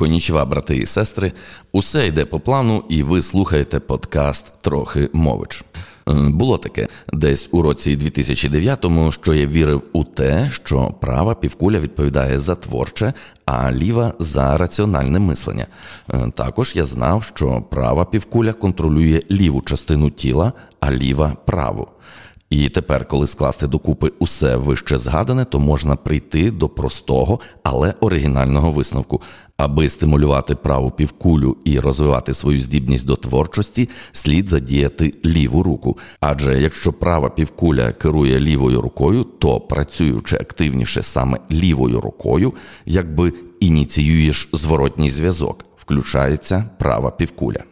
Конічва, брати і сестри, усе йде по плану, і ви слухаєте подкаст Трохи мович. Е, було таке десь у році 2009-му, що я вірив у те, що права півкуля відповідає за творче, а ліва за раціональне мислення. Е, також я знав, що права півкуля контролює ліву частину тіла, а ліва праву. І тепер, коли скласти докупи усе вище згадане, то можна прийти до простого, але оригінального висновку. Аби стимулювати праву півкулю і розвивати свою здібність до творчості, слід задіяти ліву руку. Адже якщо права півкуля керує лівою рукою, то працюючи активніше саме лівою рукою, якби ініціюєш зворотній зв'язок, включається права півкуля.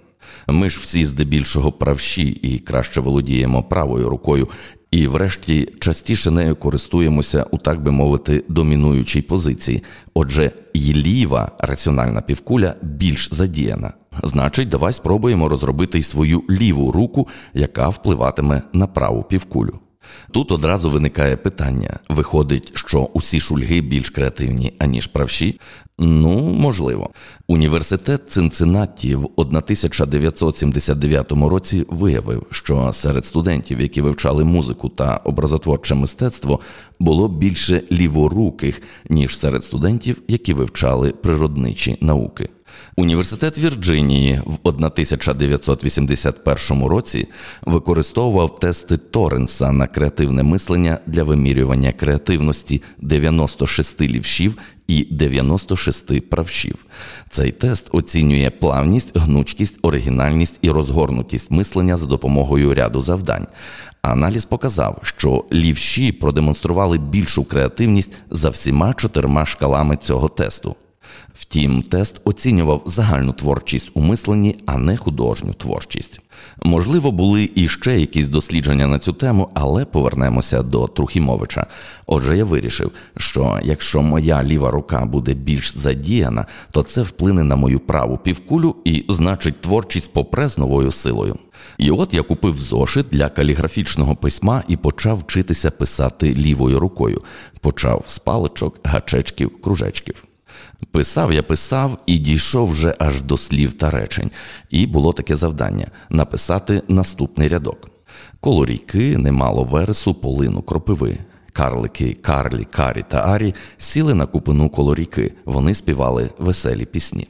Ми ж всі здебільшого правші і краще володіємо правою рукою, і, врешті, частіше нею користуємося у так би мовити домінуючій позиції. Отже, і ліва раціональна півкуля більш задіяна. Значить, давай спробуємо розробити й свою ліву руку, яка впливатиме на праву півкулю. Тут одразу виникає питання: виходить, що усі шульги більш креативні, аніж правші? Ну, можливо. Університет Цинциннаті в 1979 році виявив, що серед студентів, які вивчали музику та образотворче мистецтво, було більше ліворуких, ніж серед студентів, які вивчали природничі науки. Університет Вірджинії в 1981 році використовував тести Торренса на креативне мислення для вимірювання креативності 96 лівшів і 96 правшів. Цей тест оцінює плавність, гнучкість, оригінальність і розгорнутість мислення за допомогою ряду завдань. Аналіз показав, що лівші продемонстрували більшу креативність за всіма чотирма шкалами цього тесту. Втім, тест оцінював загальну творчість у мисленні, а не художню творчість. Можливо, були і ще якісь дослідження на цю тему, але повернемося до Трухімовича. Отже, я вирішив, що якщо моя ліва рука буде більш задіяна, то це вплине на мою праву півкулю і значить творчість попре з новою силою. І от я купив зошит для каліграфічного письма і почав вчитися писати лівою рукою. Почав з паличок, гачечків, кружечків. Писав я писав і дійшов вже аж до слів та речень, і було таке завдання написати наступний рядок. Коло ріки немало вересу, полину кропиви. Карлики, Карлі, Карі та Арі сіли на купину коло ріки. Вони співали веселі пісні.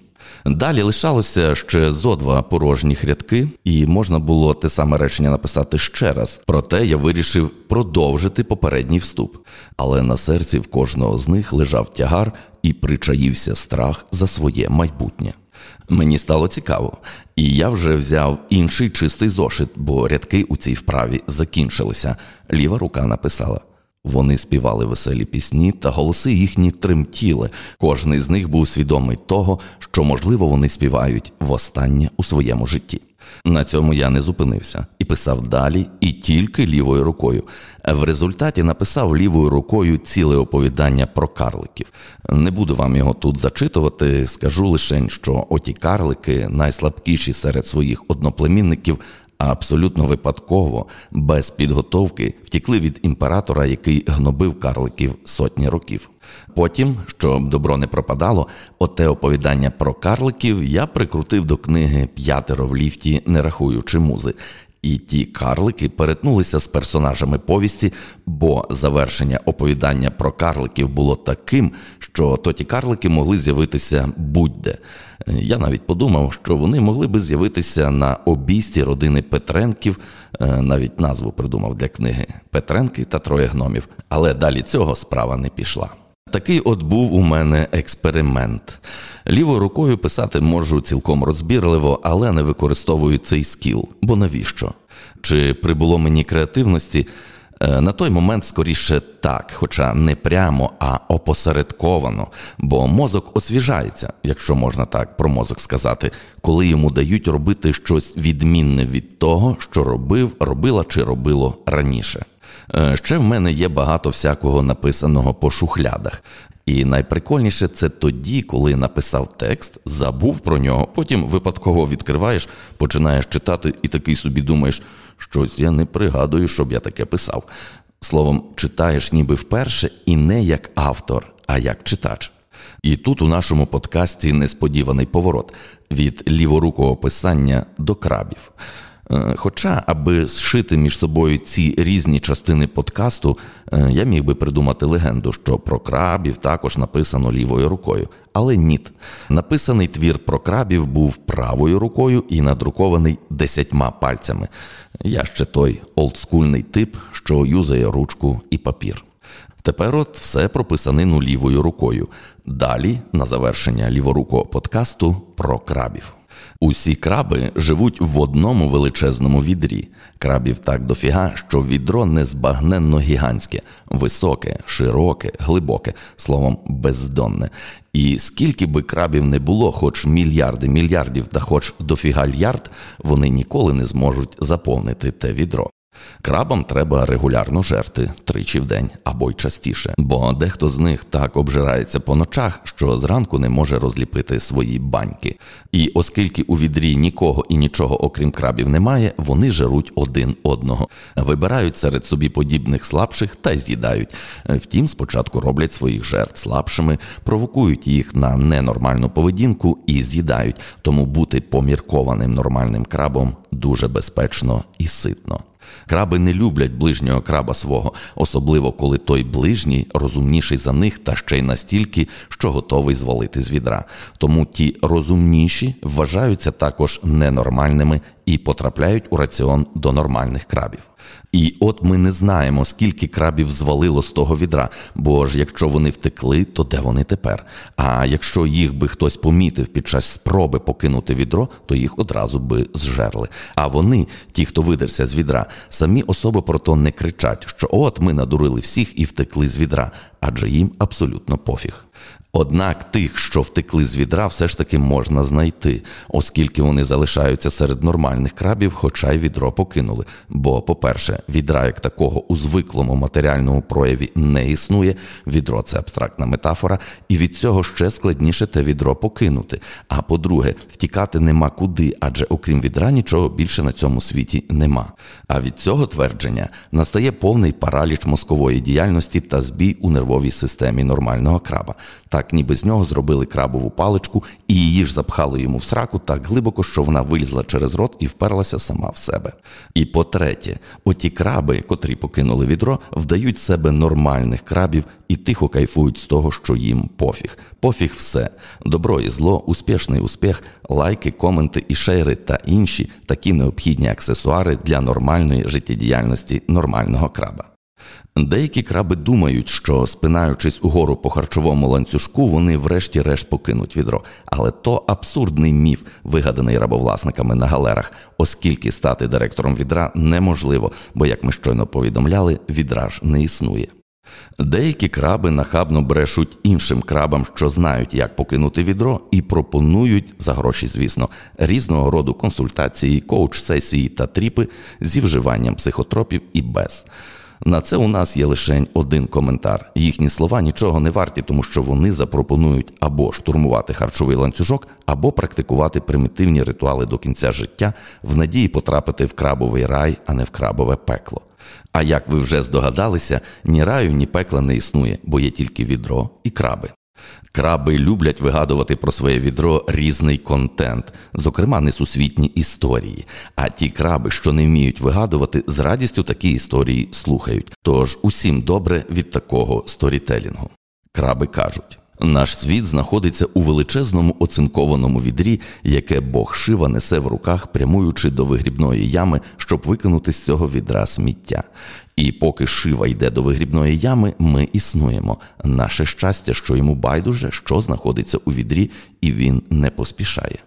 Далі лишалося ще зо два порожніх рядки, і можна було те саме речення написати ще раз. Проте я вирішив продовжити попередній вступ. Але на серці в кожного з них лежав тягар і причаївся страх за своє майбутнє. Мені стало цікаво, і я вже взяв інший чистий зошит, бо рядки у цій вправі закінчилися. Ліва рука написала. Вони співали веселі пісні, та голоси їхні тремтіли. Кожний з них був свідомий того, що, можливо, вони співають востаннє у своєму житті. На цьому я не зупинився і писав далі, і тільки лівою рукою. В результаті написав лівою рукою ціле оповідання про карликів. Не буду вам його тут зачитувати. Скажу лише, що оті карлики найслабкіші серед своїх одноплемінників а абсолютно випадково, без підготовки, втікли від імператора, який гнобив карликів сотні років. Потім, щоб добро не пропадало, оте оповідання про карликів я прикрутив до книги П'ятеро в ліфті, не рахуючи музи. І ті карлики перетнулися з персонажами повісті, бо завершення оповідання про карликів було таким, що то ті карлики могли з'явитися будь-де. Я навіть подумав, що вони могли би з'явитися на обійсті родини Петренків, е, навіть назву придумав для книги Петренки та троє гномів. Але далі цього справа не пішла. Такий от був у мене експеримент. Лівою рукою писати можу цілком розбірливо, але не використовую цей скіл. Бо навіщо? Чи прибуло мені креативності? Е, на той момент скоріше так, хоча не прямо, а опосередковано, бо мозок освіжається, якщо можна так про мозок сказати, коли йому дають робити щось відмінне від того, що робив, робила чи робило раніше. Е, ще в мене є багато всякого написаного по шухлядах. І найприкольніше це тоді, коли написав текст, забув про нього, потім випадково відкриваєш, починаєш читати і такий собі думаєш, щось я не пригадую, щоб я таке писав. Словом, читаєш ніби вперше і не як автор, а як читач. І тут у нашому подкасті несподіваний поворот від ліворукого писання до крабів. Е, хоча, аби зшити між собою ці різні частини подкасту, е, я міг би придумати легенду, що про крабів також написано лівою рукою. Але ніт. Написаний твір про крабів був правою рукою і надрукований десятьма пальцями. Я ще той олдскульний тип, що юзає ручку і папір. Тепер от все про писанину лівою рукою. Далі, на завершення ліворукого подкасту, про крабів. Усі краби живуть в одному величезному відрі. Крабів так дофіга, що відро незбагненно гігантське, високе, широке, глибоке, словом, бездонне. І скільки би крабів не було, хоч мільярди мільярдів, та хоч дофіга лярд, вони ніколи не зможуть заповнити те відро. Крабам треба регулярно жерти тричі в день або й частіше, бо дехто з них так обжирається по ночах, що зранку не може розліпити свої баньки. І оскільки у відрі нікого і нічого, окрім крабів, немає, вони жеруть один одного, вибирають серед собі подібних слабших та й з'їдають. Втім, спочатку роблять своїх жертв слабшими, провокують їх на ненормальну поведінку і з'їдають. Тому бути поміркованим нормальним крабом дуже безпечно і ситно. Краби не люблять ближнього краба свого, особливо коли той ближній розумніший за них та ще й настільки, що готовий звалити з відра. Тому ті розумніші вважаються також ненормальними і потрапляють у раціон до нормальних крабів. І от ми не знаємо, скільки крабів звалило з того відра, бо ж якщо вони втекли, то де вони тепер? А якщо їх би хтось помітив під час спроби покинути відро, то їх одразу би зжерли. А вони, ті, хто видерся з відра, самі особи про то не кричать, що от ми надурили всіх і втекли з відра, адже їм абсолютно пофіг. Однак тих, що втекли з відра, все ж таки можна знайти, оскільки вони залишаються серед нормальних крабів, хоча й відро покинули. Бо, по-перше, відра як такого у звиклому матеріальному прояві не існує. Відро це абстрактна метафора, і від цього ще складніше те відро покинути. А по-друге, втікати нема куди, адже окрім відра нічого більше на цьому світі нема. А від цього твердження настає повний параліч мозкової діяльності та збій у нервовій системі нормального краба. Так ніби з нього зробили крабову паличку і її ж запхали йому в сраку так глибоко, що вона вилізла через рот і вперлася сама в себе. І по-третє, оті краби, котрі покинули відро, вдають себе нормальних крабів і тихо кайфують з того, що їм пофіг. Пофіг все. Добро і зло, успішний успіх, лайки, коменти і шейри та інші такі необхідні аксесуари для нормальної життєдіяльності нормального краба. Деякі краби думають, що спинаючись угору по харчовому ланцюжку, вони врешті-решт покинуть відро. Але то абсурдний міф, вигаданий рабовласниками на галерах, оскільки стати директором відра неможливо, бо, як ми щойно повідомляли, відра ж не існує. Деякі краби нахабно брешуть іншим крабам, що знають, як покинути відро, і пропонують за гроші, звісно, різного роду консультації, коуч-сесії та тріпи зі вживанням психотропів і без. На це у нас є лише один коментар. Їхні слова нічого не варті, тому що вони запропонують або штурмувати харчовий ланцюжок, або практикувати примітивні ритуали до кінця життя в надії потрапити в крабовий рай, а не в крабове пекло. А як ви вже здогадалися, ні раю, ні пекла не існує, бо є тільки відро і краби. Краби люблять вигадувати про своє відро різний контент, зокрема несусвітні історії. А ті краби, що не вміють вигадувати, з радістю такі історії слухають. Тож усім добре від такого сторітелінгу. Краби кажуть. Наш світ знаходиться у величезному оцинкованому відрі, яке Бог шива несе в руках, прямуючи до вигрібної ями, щоб викинути з цього відра сміття. І поки шива йде до вигрібної ями, ми існуємо. Наше щастя, що йому байдуже, що знаходиться у відрі, і він не поспішає.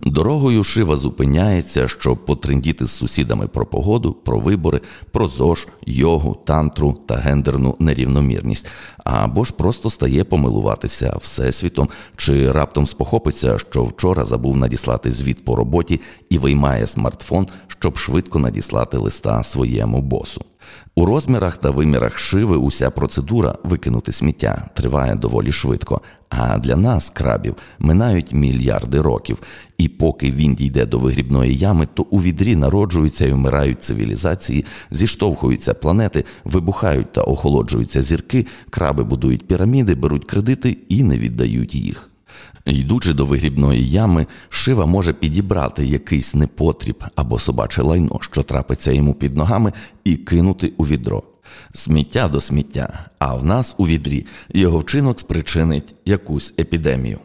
Дорогою Шива зупиняється, щоб потрендіти з сусідами про погоду, про вибори, про ЗОЖ, йогу, тантру та гендерну нерівномірність, або ж просто стає помилуватися всесвітом, чи раптом спохопиться, що вчора забув надіслати звіт по роботі і виймає смартфон, щоб швидко надіслати листа своєму босу. У розмірах та вимірах шиви уся процедура викинути сміття триває доволі швидко. А для нас, крабів, минають мільярди років. І поки він дійде до вигрібної ями, то у відрі народжуються і вмирають цивілізації, зіштовхуються планети, вибухають та охолоджуються зірки, краби будують піраміди, беруть кредити і не віддають їх. Йдучи до вигрібної ями, шива може підібрати якийсь непотріб або собаче лайно, що трапиться йому під ногами, і кинути у відро. Сміття до сміття, а в нас у відрі його вчинок спричинить якусь епідемію.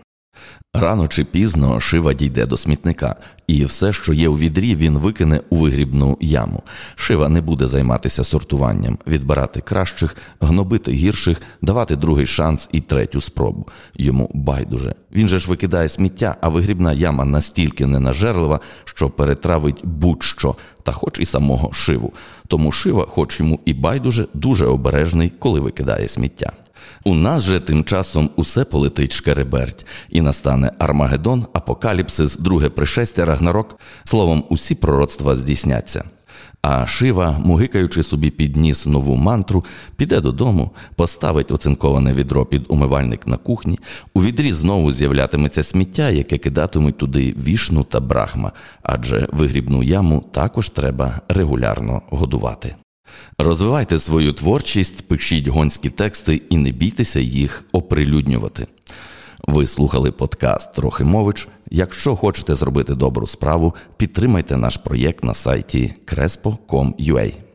Рано чи пізно шива дійде до смітника, і все, що є у відрі, він викине у вигрібну яму. Шива не буде займатися сортуванням, відбирати кращих, гнобити гірших, давати другий шанс і третю спробу. Йому байдуже. Він же ж викидає сміття, а вигрібна яма настільки ненажерлива, що перетравить будь-що, та хоч і самого шиву. Тому шива, хоч йому і байдуже, дуже обережний, коли викидає сміття. У нас же тим часом усе полетить шкереберть, і настане Армагеддон, апокаліпсис, друге пришестя, Рагнарок. Словом, усі пророцтва здійсняться. А Шива, мугикаючи собі під ніс нову мантру, піде додому, поставить оцинковане відро під умивальник на кухні, у відрі знову з'являтиметься сміття, яке кидатимуть туди вішну та брахма, адже вигрібну яму також треба регулярно годувати. Розвивайте свою творчість, пишіть гонські тексти і не бійтеся їх оприлюднювати. Ви слухали подкаст Трохимович. Якщо хочете зробити добру справу, підтримайте наш проєкт на сайті crespo.com.ua.